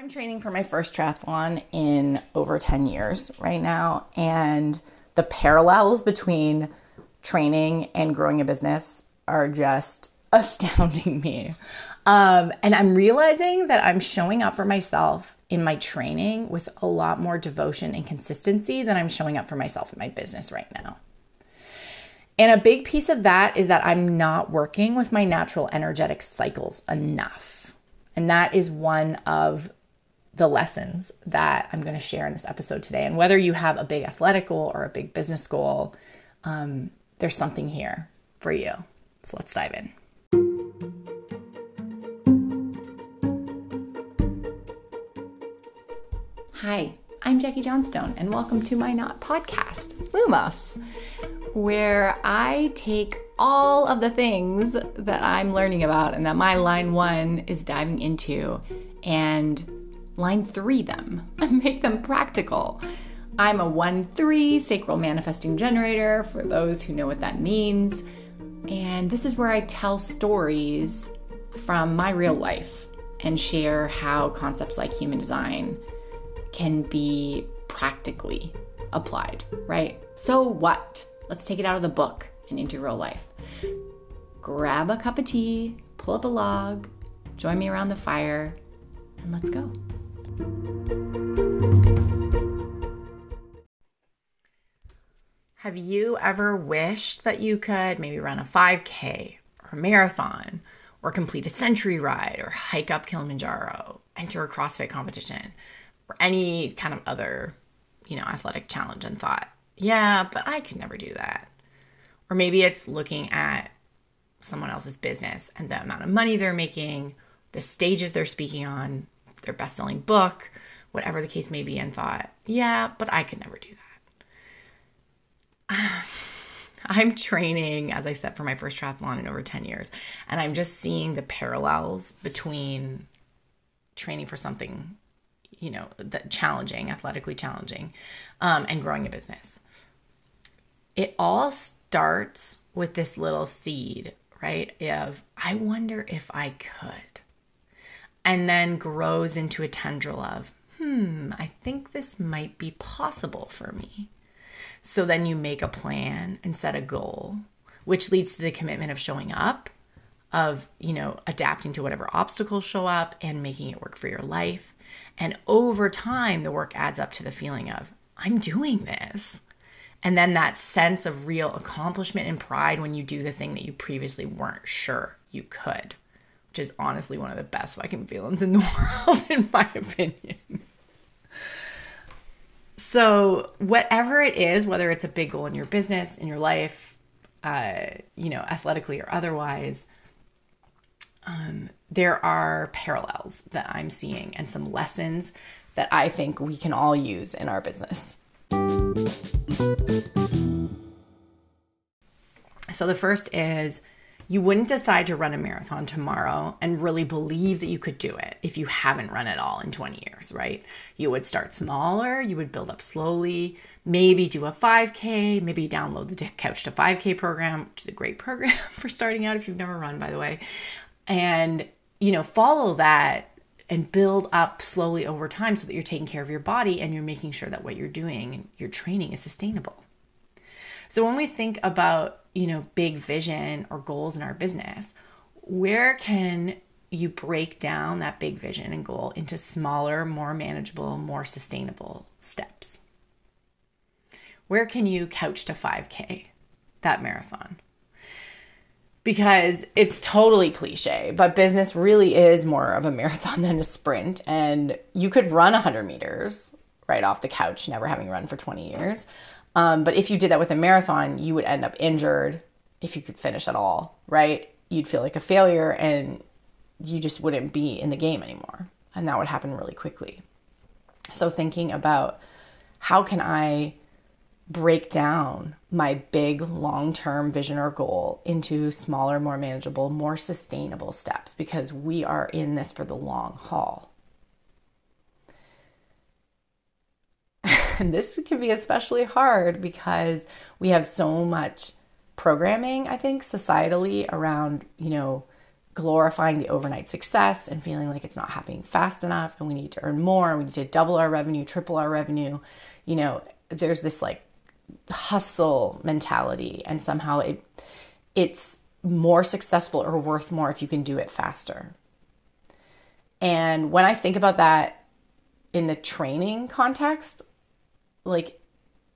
I'm training for my first triathlon in over 10 years right now. And the parallels between training and growing a business are just astounding me. Um, and I'm realizing that I'm showing up for myself in my training with a lot more devotion and consistency than I'm showing up for myself in my business right now. And a big piece of that is that I'm not working with my natural energetic cycles enough. And that is one of the lessons that I'm going to share in this episode today. And whether you have a big athletic goal or a big business goal, um, there's something here for you. So let's dive in. Hi, I'm Jackie Johnstone, and welcome to my not podcast, Lumos, where I take all of the things that I'm learning about and that my line one is diving into and line three them and make them practical. I'm a 1 3 sacral manifesting generator for those who know what that means. And this is where I tell stories from my real life and share how concepts like human design can be practically applied, right? So what? Let's take it out of the book and into real life. Grab a cup of tea, pull up a log, join me around the fire, and let's go. Have you ever wished that you could maybe run a 5K or a marathon or complete a century ride or hike up Kilimanjaro, enter a CrossFit competition? or any kind of other, you know, athletic challenge and thought, yeah, but I could never do that. Or maybe it's looking at someone else's business and the amount of money they're making, the stages they're speaking on, their best selling book, whatever the case may be, and thought, yeah, but I could never do that. I'm training, as I said, for my first triathlon in over 10 years, and I'm just seeing the parallels between training for something you know, challenging, athletically challenging, um, and growing a business. It all starts with this little seed, right? Of, I wonder if I could. And then grows into a tendril of, hmm, I think this might be possible for me. So then you make a plan and set a goal, which leads to the commitment of showing up, of, you know, adapting to whatever obstacles show up and making it work for your life. And over time, the work adds up to the feeling of, I'm doing this. And then that sense of real accomplishment and pride when you do the thing that you previously weren't sure you could, which is honestly one of the best fucking feelings in the world, in my opinion. So, whatever it is, whether it's a big goal in your business, in your life, uh, you know, athletically or otherwise, um, there are parallels that I'm seeing and some lessons that I think we can all use in our business. So, the first is you wouldn't decide to run a marathon tomorrow and really believe that you could do it if you haven't run it all in 20 years, right? You would start smaller, you would build up slowly, maybe do a 5K, maybe download the Couch to 5K program, which is a great program for starting out if you've never run, by the way and you know follow that and build up slowly over time so that you're taking care of your body and you're making sure that what you're doing your training is sustainable so when we think about you know big vision or goals in our business where can you break down that big vision and goal into smaller more manageable more sustainable steps where can you couch to 5k that marathon because it's totally cliche, but business really is more of a marathon than a sprint. And you could run 100 meters right off the couch, never having run for 20 years. Um, but if you did that with a marathon, you would end up injured if you could finish at all, right? You'd feel like a failure and you just wouldn't be in the game anymore. And that would happen really quickly. So, thinking about how can I break down my big long term vision or goal into smaller, more manageable, more sustainable steps because we are in this for the long haul. and this can be especially hard because we have so much programming, I think, societally around, you know, glorifying the overnight success and feeling like it's not happening fast enough and we need to earn more, we need to double our revenue, triple our revenue. You know, there's this like hustle mentality and somehow it it's more successful or worth more if you can do it faster. And when I think about that in the training context, like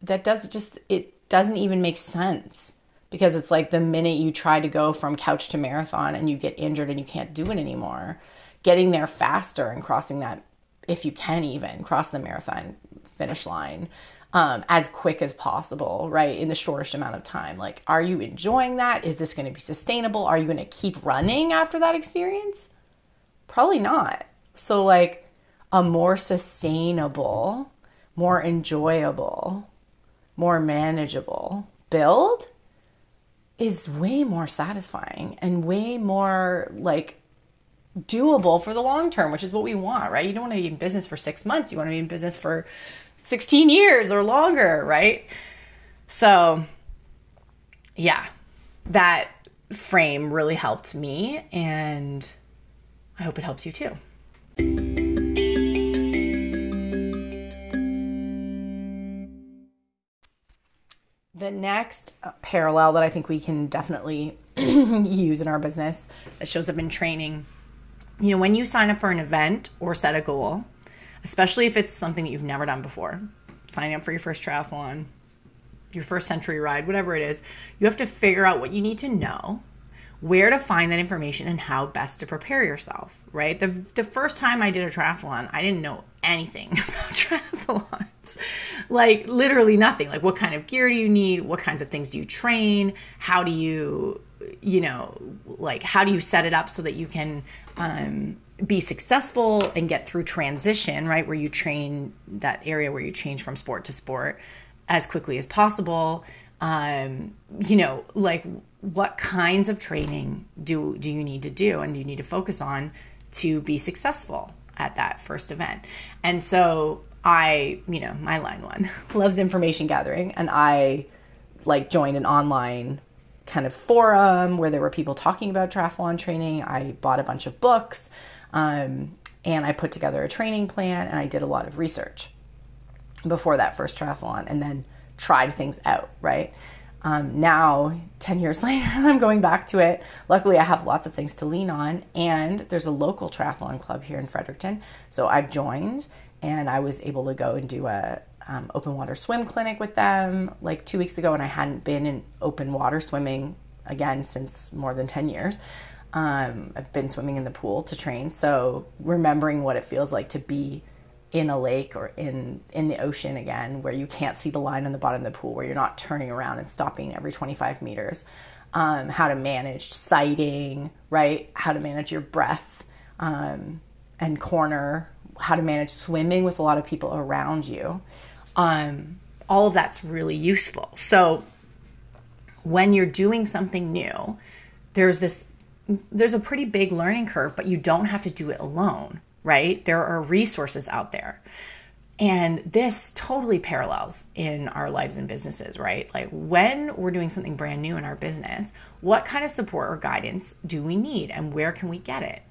that does just it doesn't even make sense because it's like the minute you try to go from couch to marathon and you get injured and you can't do it anymore, getting there faster and crossing that, if you can even cross the marathon finish line um, as quick as possible, right? In the shortest amount of time. Like, are you enjoying that? Is this going to be sustainable? Are you going to keep running after that experience? Probably not. So, like, a more sustainable, more enjoyable, more manageable build is way more satisfying and way more like doable for the long term, which is what we want, right? You don't want to be in business for six months. You want to be in business for 16 years or longer, right? So, yeah, that frame really helped me, and I hope it helps you too. The next parallel that I think we can definitely use in our business that shows up in training, you know, when you sign up for an event or set a goal, especially if it's something that you've never done before, signing up for your first triathlon, your first century ride, whatever it is, you have to figure out what you need to know where to find that information and how best to prepare yourself, right? The, the first time I did a triathlon, I didn't know anything about triathlons. Like literally nothing. Like what kind of gear do you need? What kinds of things do you train? How do you, you know, like how do you set it up so that you can um, be successful and get through transition, right? Where you train that area where you change from sport to sport as quickly as possible. Um, you know, like what kinds of training do do you need to do and do you need to focus on to be successful at that first event. And so i you know my line one loves information gathering. And i like joined an online kind of forum where there were people talking about triathlon training. I bought a bunch of books um, and i put together a training plan and i did a lot of research before that first triathlon and then tried things out right um, now, 10 years later, I'm going back to it. Luckily, I have lots of things to lean on, and there's a local triathlon club here in Fredericton. So I've joined, and I was able to go and do a um, open water swim clinic with them like two weeks ago, and I hadn't been in open water swimming again since more than 10 years. Um, I've been swimming in the pool to train, so remembering what it feels like to be in a lake or in in the ocean again where you can't see the line on the bottom of the pool where you're not turning around and stopping every 25 meters um, how to manage sighting right? How to manage your breath um, and corner how to manage swimming with a lot of people around you. Um, all of that's really useful. So when you're doing something new there's this there's a pretty big learning curve but you don't have to do it alone right? There are resources out there. And this totally parallels in our lives and businesses, right? Like when we're doing something brand new in our business, what kind of support or guidance do we need and where can we get it?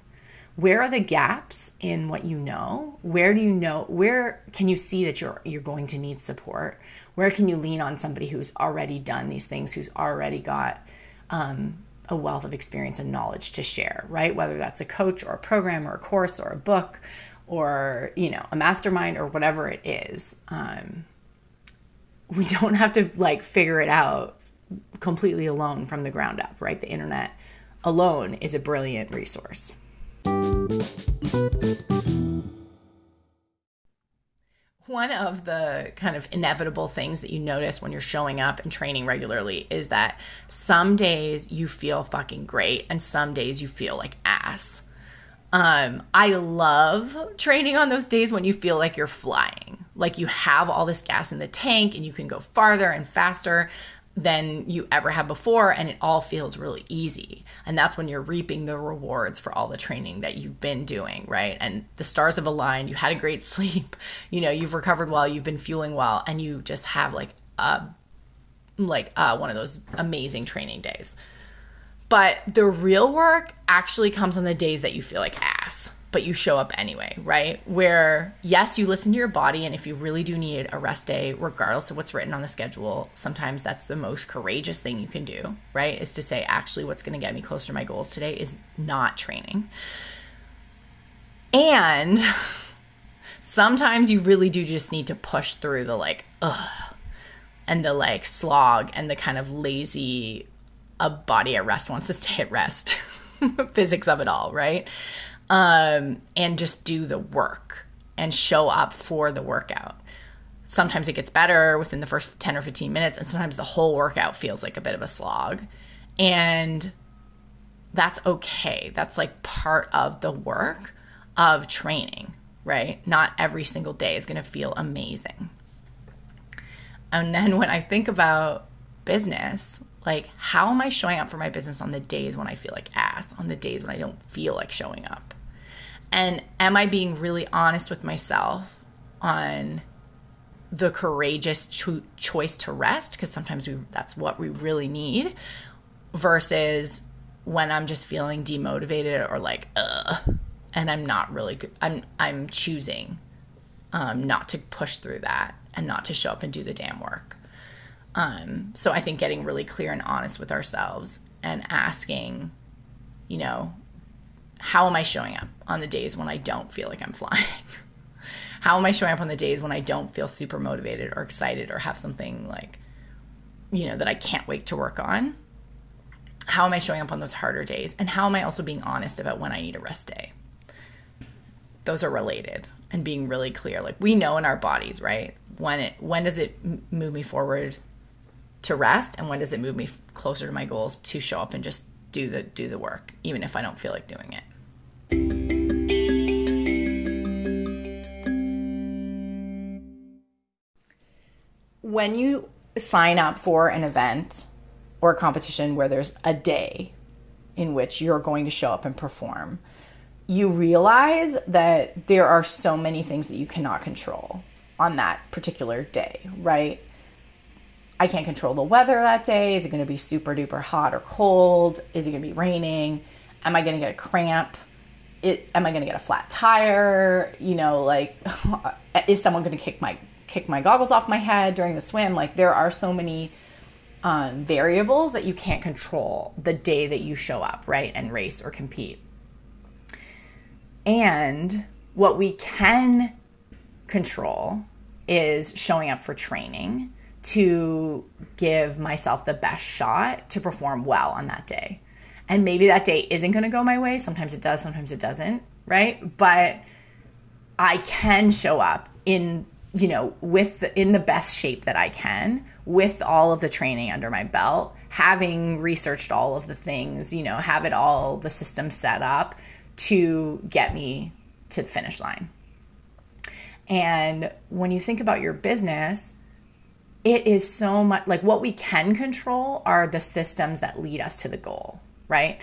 Where are the gaps in what you know? Where do you know where can you see that you're you're going to need support? Where can you lean on somebody who's already done these things, who's already got um, a wealth of experience and knowledge to share, right? Whether that's a coach or a program or a course or a book or, you know, a mastermind or whatever it is. Um, we don't have to like figure it out completely alone from the ground up, right? The internet alone is a brilliant resource. One of the kind of inevitable things that you notice when you're showing up and training regularly is that some days you feel fucking great and some days you feel like ass. Um, I love training on those days when you feel like you're flying, like you have all this gas in the tank and you can go farther and faster than you ever have before and it all feels really easy. And that's when you're reaping the rewards for all the training that you've been doing right? And the stars have aligned. You had a great sleep. You know you've recovered well. You've been fueling well. And you just have like a like uh, one of those amazing training days. But the real work actually comes on the days that you feel like but you show up anyway, right? Where, yes, you listen to your body, and if you really do need a rest day, regardless of what's written on the schedule, sometimes that's the most courageous thing you can do, right? Is to say, actually, what's going to get me closer to my goals today is not training. And sometimes you really do just need to push through the like, ugh, and the like slog and the kind of lazy a body at rest wants to stay at rest physics of it all right um, and just do the work and show up for the workout. Sometimes it gets better within the first 10 or 15 minutes and sometimes the whole workout feels like a bit of a slog. And that's okay. That's like part of the work of training right? Not every single day is going to feel amazing. And then when I think about business, like how am I showing up for my business on the days when I feel like ass, on the days when I don't feel like showing up? And am I being really honest with myself on the courageous cho- choice to rest because sometimes we that's what we really need versus when I'm just feeling demotivated or like ugh and I'm not really good. I'm I'm choosing um, not to push through that and not to show up and do the damn work. Um, so I think getting really clear and honest with ourselves and asking, you know, how am I showing up on the days when I don't feel like I'm flying? how am I showing up on the days when I don't feel super motivated or excited or have something like, you know, that I can't wait to work on? How am I showing up on those harder days? And how am I also being honest about when I need a rest day? Those are related and being really clear. Like we know in our bodies, right? when it when does it move me forward to rest and when does it move me closer to my goals to show up and just do the do the work even if I don't feel like doing it. When you sign up for an event or a competition where there's a day in which you're going to show up and perform, you realize that there are so many things that you cannot control on that particular day, right? I can't control the weather that day. Is it going to be super duper hot or cold? Is it going to be raining? Am I going to get a cramp? It, am I going to get a flat tire? You know, like, is someone going to kick my kick my goggles off my head during the swim? Like, there are so many um, variables that you can't control the day that you show up, right, and race or compete. And what we can control is showing up for training to give myself the best shot to perform well on that day. And maybe that day isn't going to go my way. Sometimes it does, sometimes it doesn't, right? But I can show up in, you know, with the, in the best shape that I can with all of the training under my belt, having researched all of the things, you know, have it all the system set up to get me to the finish line. And when you think about your business, it is so much like what we can control are the systems that lead us to the goal, right?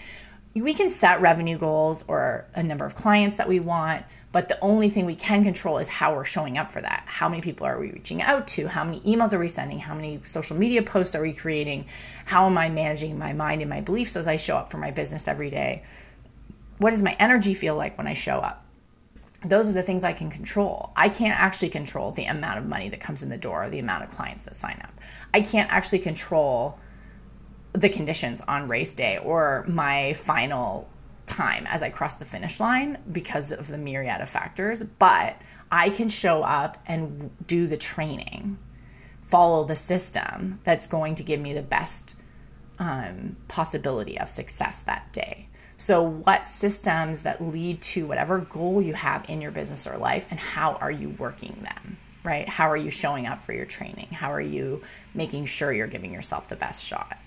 We can set revenue goals or a number of clients that we want, but the only thing we can control is how we're showing up for that. How many people are we reaching out to? How many emails are we sending? How many social media posts are we creating? How am I managing my mind and my beliefs as I show up for my business every day? What does my energy feel like when I show up? those are the things I can control. I can't actually control the amount of money that comes in the door, or the amount of clients that sign up. I can't actually control the conditions on race day or my final time as I cross the finish line because of the myriad of factors, but I can show up and do the training, follow the system that's going to give me the best um, possibility of success that day. So, what systems that lead to whatever goal you have in your business or life, and how are you working them, right? How are you showing up for your training? How are you making sure you're giving yourself the best shot?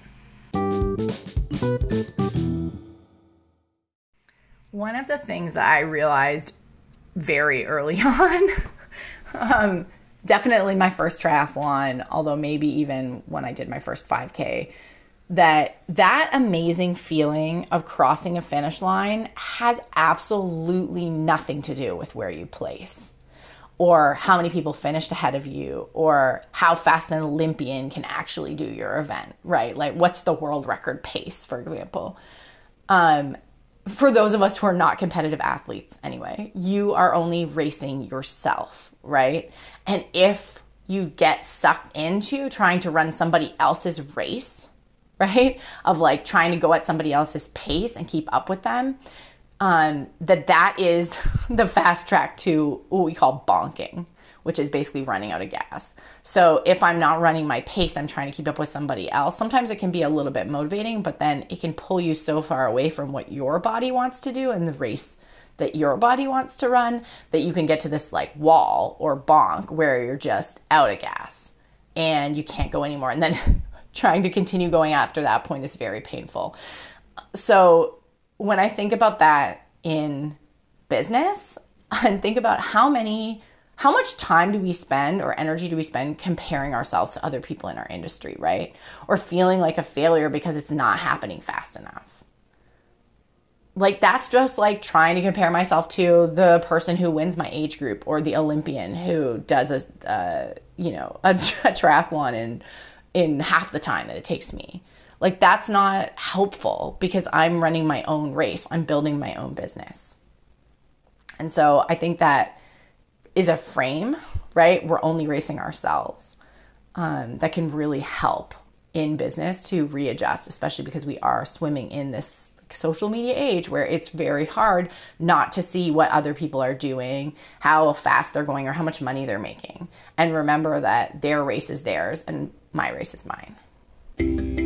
One of the things that I realized very early on, um, definitely my first triathlon, although maybe even when I did my first 5K, that that amazing feeling of crossing a finish line has absolutely nothing to do with where you place. Or how many people finished ahead of you or how fast an olympian can actually do your event right? Like what's the world record pace for example? Um, for those of us who are not competitive athletes anyway you are only racing yourself right? And if you get sucked into trying to run somebody else's race right of like trying to go at somebody else's pace and keep up with them um, that that is the fast track to what we call bonking, which is basically running out of gas. So if I'm not running my pace, I'm trying to keep up with somebody else. Sometimes it can be a little bit motivating, but then it can pull you so far away from what your body wants to do and the race that your body wants to run that you can get to this like wall or bonk where you're just out of gas and you can't go anymore. And then trying to continue going after that point is very painful. So when I think about that in business and think about how many how much time do we spend or energy do we spend comparing ourselves to other people in our industry, right? Or feeling like a failure because it's not happening fast enough. Like that's just like trying to compare myself to the person who wins my age group or the Olympian who does a uh, you know a, a triathlon in in half the time that it takes me. Like that's not helpful because I'm running my own race. I'm building my own business. And so I think that is a frame, right? We're only racing ourselves. Um, that can really help in business to readjust, especially because we are swimming in this social media age where it's very hard not to see what other people are doing, how fast they're going, or how much money they're making. And remember that their race is theirs and my race is mine.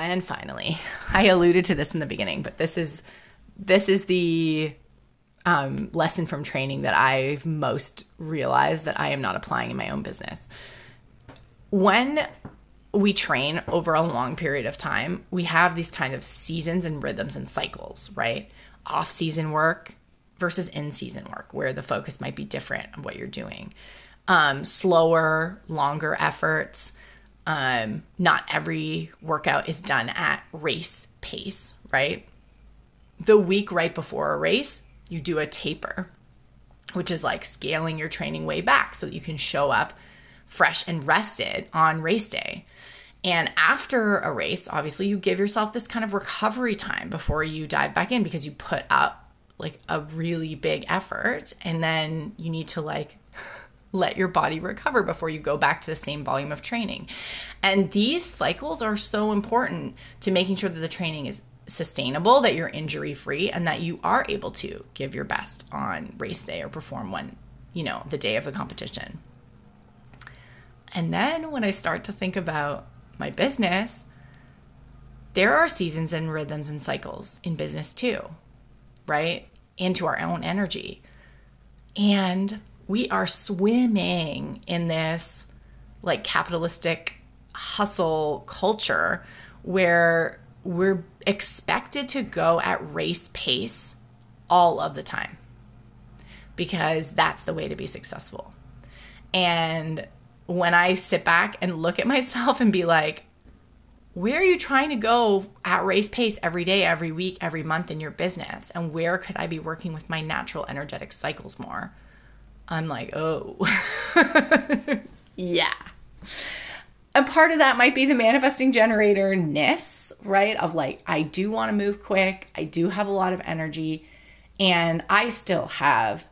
And finally, I alluded to this in the beginning, but this is this is the um, lesson from training that I've most realized that I am not applying in my own business. When we train over a long period of time, we have these kind of seasons and rhythms and cycles, right? Off season work versus in season work, where the focus might be different of what you're doing. Um, slower, longer efforts um, not every workout is done at race pace, right? The week right before a race, you do a taper, which is like scaling your training way back so that you can show up fresh and rested on race day. And after a race, obviously, you give yourself this kind of recovery time before you dive back in because you put up like a really big effort and then you need to like let your body recover before you go back to the same volume of training. And these cycles are so important to making sure that the training is sustainable, that you're injury free, and that you are able to give your best on race day or perform when, you know, the day of the competition. And then when I start to think about my business, there are seasons and rhythms and cycles in business too, right? Into our own energy. And we are swimming in this like capitalistic hustle culture where we're expected to go at race pace all of the time because that's the way to be successful. And when I sit back and look at myself and be like, where are you trying to go at race pace every day, every week, every month in your business? And where could I be working with my natural energetic cycles more? I'm like, oh, yeah. And part of that might be the manifesting generator ness, right? Of like, I do want to move quick, I do have a lot of energy, and I still have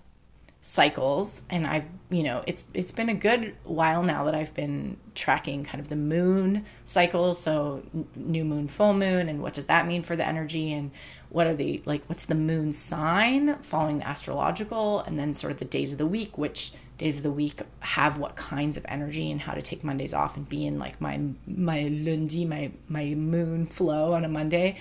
cycles and I've you know it's it's been a good while now that I've been tracking kind of the moon cycle. So new moon full moon and what does that mean for the energy and what are the like what's the moon sign following the astrological and then sort of the days of the week which days of the week have what kinds of energy and how to take Mondays off and be in like my my lundi my my moon flow on a Monday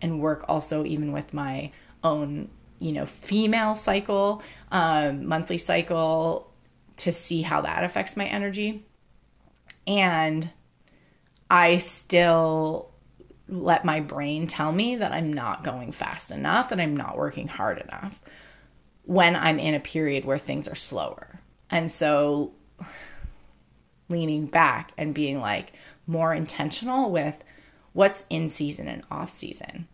and work also even with my own you know female cycle um, monthly cycle to see how that affects my energy. And i still let my brain tell me that i'm not going fast enough and i'm not working hard enough when i'm in a period where things are slower. And so leaning back and being like more intentional with what's in season and off season.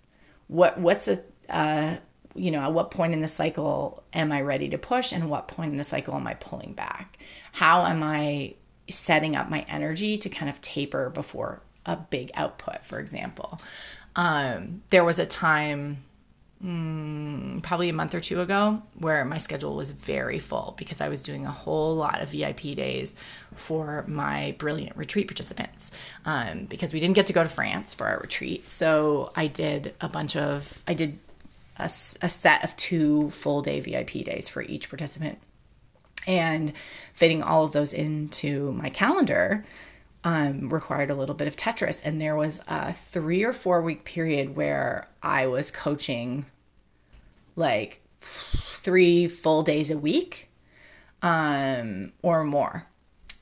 What what's a uh, you know, at what point in the cycle am I ready to push and what point in the cycle am I pulling back? How am I setting up my energy to kind of taper before a big output, for example? Um, there was a time mm, probably a month or two ago where my schedule was very full because I was doing a whole lot of VIP days for my brilliant retreat participants um, because we didn't get to go to France for our retreat. So I did a bunch of, I did a, a set of two full day VIP days for each participant. And fitting all of those into my calendar um, required a little bit of Tetris. And there was a three or four week period where I was coaching like three full days a week um, or more.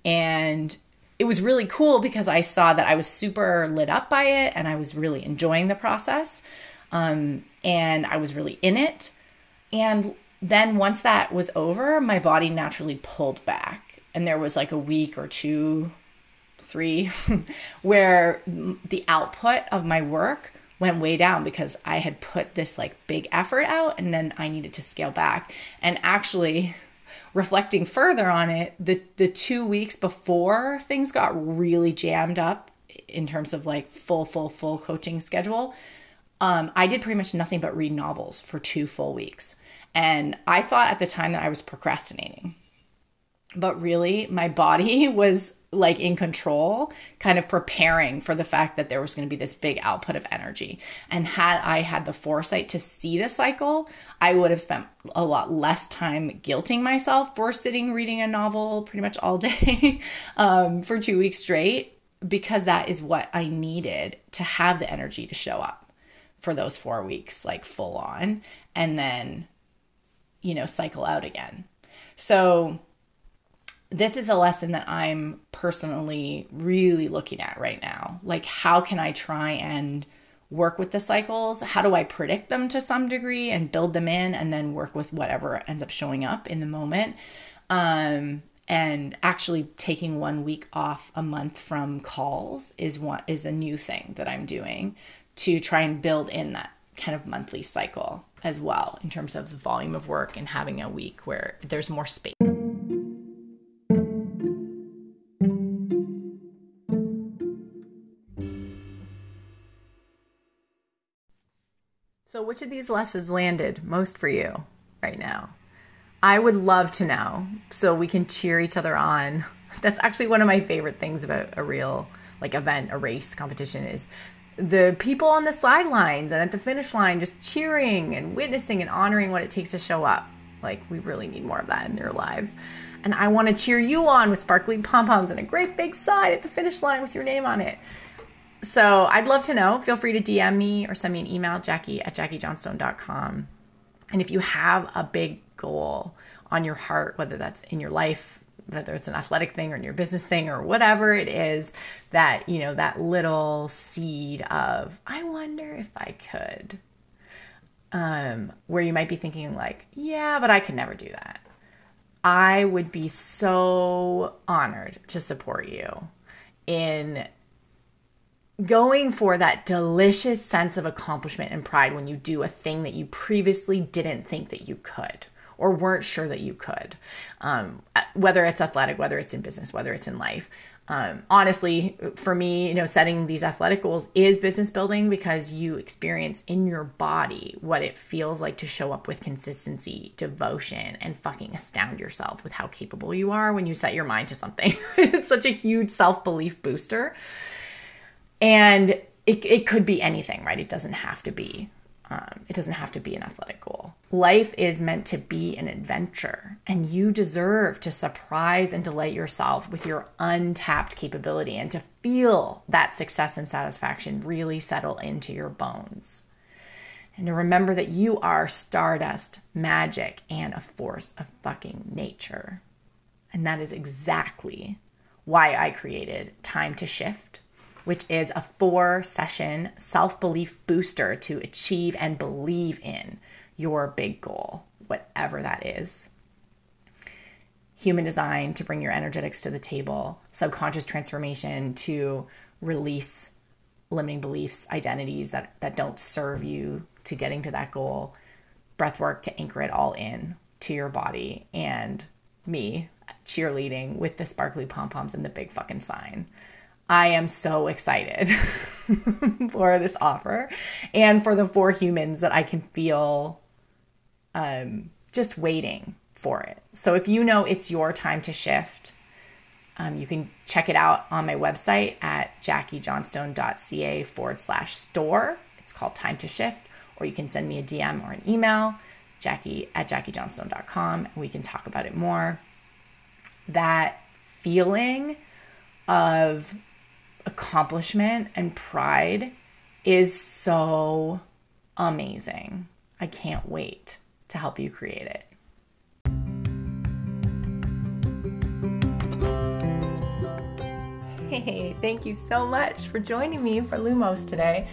And it was really cool because I saw that I was super lit up by it and I was really enjoying the process. Um, and I was really in it. And then once that was over, my body naturally pulled back. And there was like a week or two, three, where the output of my work went way down because I had put this like big effort out and then I needed to scale back. And actually, reflecting further on it, the the 2 weeks before things got really jammed up in terms of like full full full coaching schedule, um, I did pretty much nothing but read novels for two full weeks. And I thought at the time that I was procrastinating. But really, my body was like in control, kind of preparing for the fact that there was going to be this big output of energy. And had I had the foresight to see the cycle, I would have spent a lot less time guilting myself for sitting reading a novel pretty much all day um, for two weeks straight, because that is what I needed to have the energy to show up for those four weeks, like full on, and then, you know, cycle out again. So, this is a lesson that I'm personally really looking at right now. Like, how can I try and work with the cycles? How do I predict them to some degree and build them in and then work with whatever ends up showing up in the moment? Um, and actually taking one week off a month from calls is one is a new thing that I'm doing to try and build in that kind of monthly cycle as well in terms of the volume of work and having a week where there's more space. So, which of these lessons landed most for you right now? I would love to know so we can cheer each other on. That's actually one of my favorite things about a real like event, a race competition is the people on the sidelines and at the finish line just cheering and witnessing and honoring what it takes to show up. Like, we really need more of that in their lives. And I want to cheer you on with sparkling pom poms and a great big sign at the finish line with your name on it. So I'd love to know. Feel free to DM me or send me an email, Jackie at JackieJohnstone.com. And if you have a big goal on your heart, whether that's in your life, whether it's an athletic thing or in your business thing or whatever it is that you know that little seed of i wonder if i could um where you might be thinking like yeah but i could never do that. I would be so honored to support you in going for that delicious sense of accomplishment and pride when you do a thing that you previously didn't think that you could or weren't sure that you could, um, whether it's athletic, whether it's in business, whether it's in life. Um, honestly, for me, you know, setting these athletic goals is business building because you experience in your body what it feels like to show up with consistency, devotion, and fucking astound yourself with how capable you are when you set your mind to something. it's such a huge self belief booster. And it, it could be anything, right? It doesn't have to be um, it doesn't have to be an athletic goal. Life is meant to be an adventure, and you deserve to surprise and delight yourself with your untapped capability and to feel that success and satisfaction really settle into your bones. And to remember that you are stardust, magic, and a force of fucking nature. And that is exactly why I created Time to Shift which is a four session self belief booster to achieve and believe in your big goal, whatever that is. Human design to bring your energetics to the table, subconscious transformation to release limiting beliefs, identities that that don't serve you to getting to that goal. Breath work to anchor it all in to your body and me cheerleading with the sparkly pom poms and the big fucking sign. I am so excited for this offer and for the four humans that I can feel um, just waiting for it. So if you know it's your time to shift, um, you can check it out on my website at jackiejohnstone.ca forward slash store. It's called Time to Shift, or you can send me a DM or an email, jackie at jackiejohnstone.com, and we can talk about it more. That feeling of accomplishment and pride is so amazing. I can't wait to help you create it. Hey, thank you so much for joining me for Lumos today.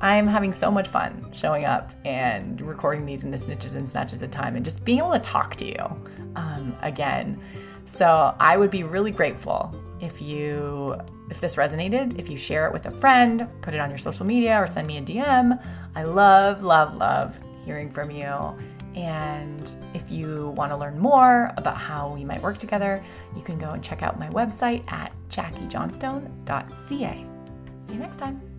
I'm having so much fun showing up and recording these in the snitches and snatches of time and just being able to talk to you um, again. So I would be really grateful if you if this resonated, if you share it with a friend, put it on your social media or send me a DM. I love, love, love hearing from you. And if you want to learn more about how we might work together, you can go and check out my website at jackiejohnstone.ca. See you next time.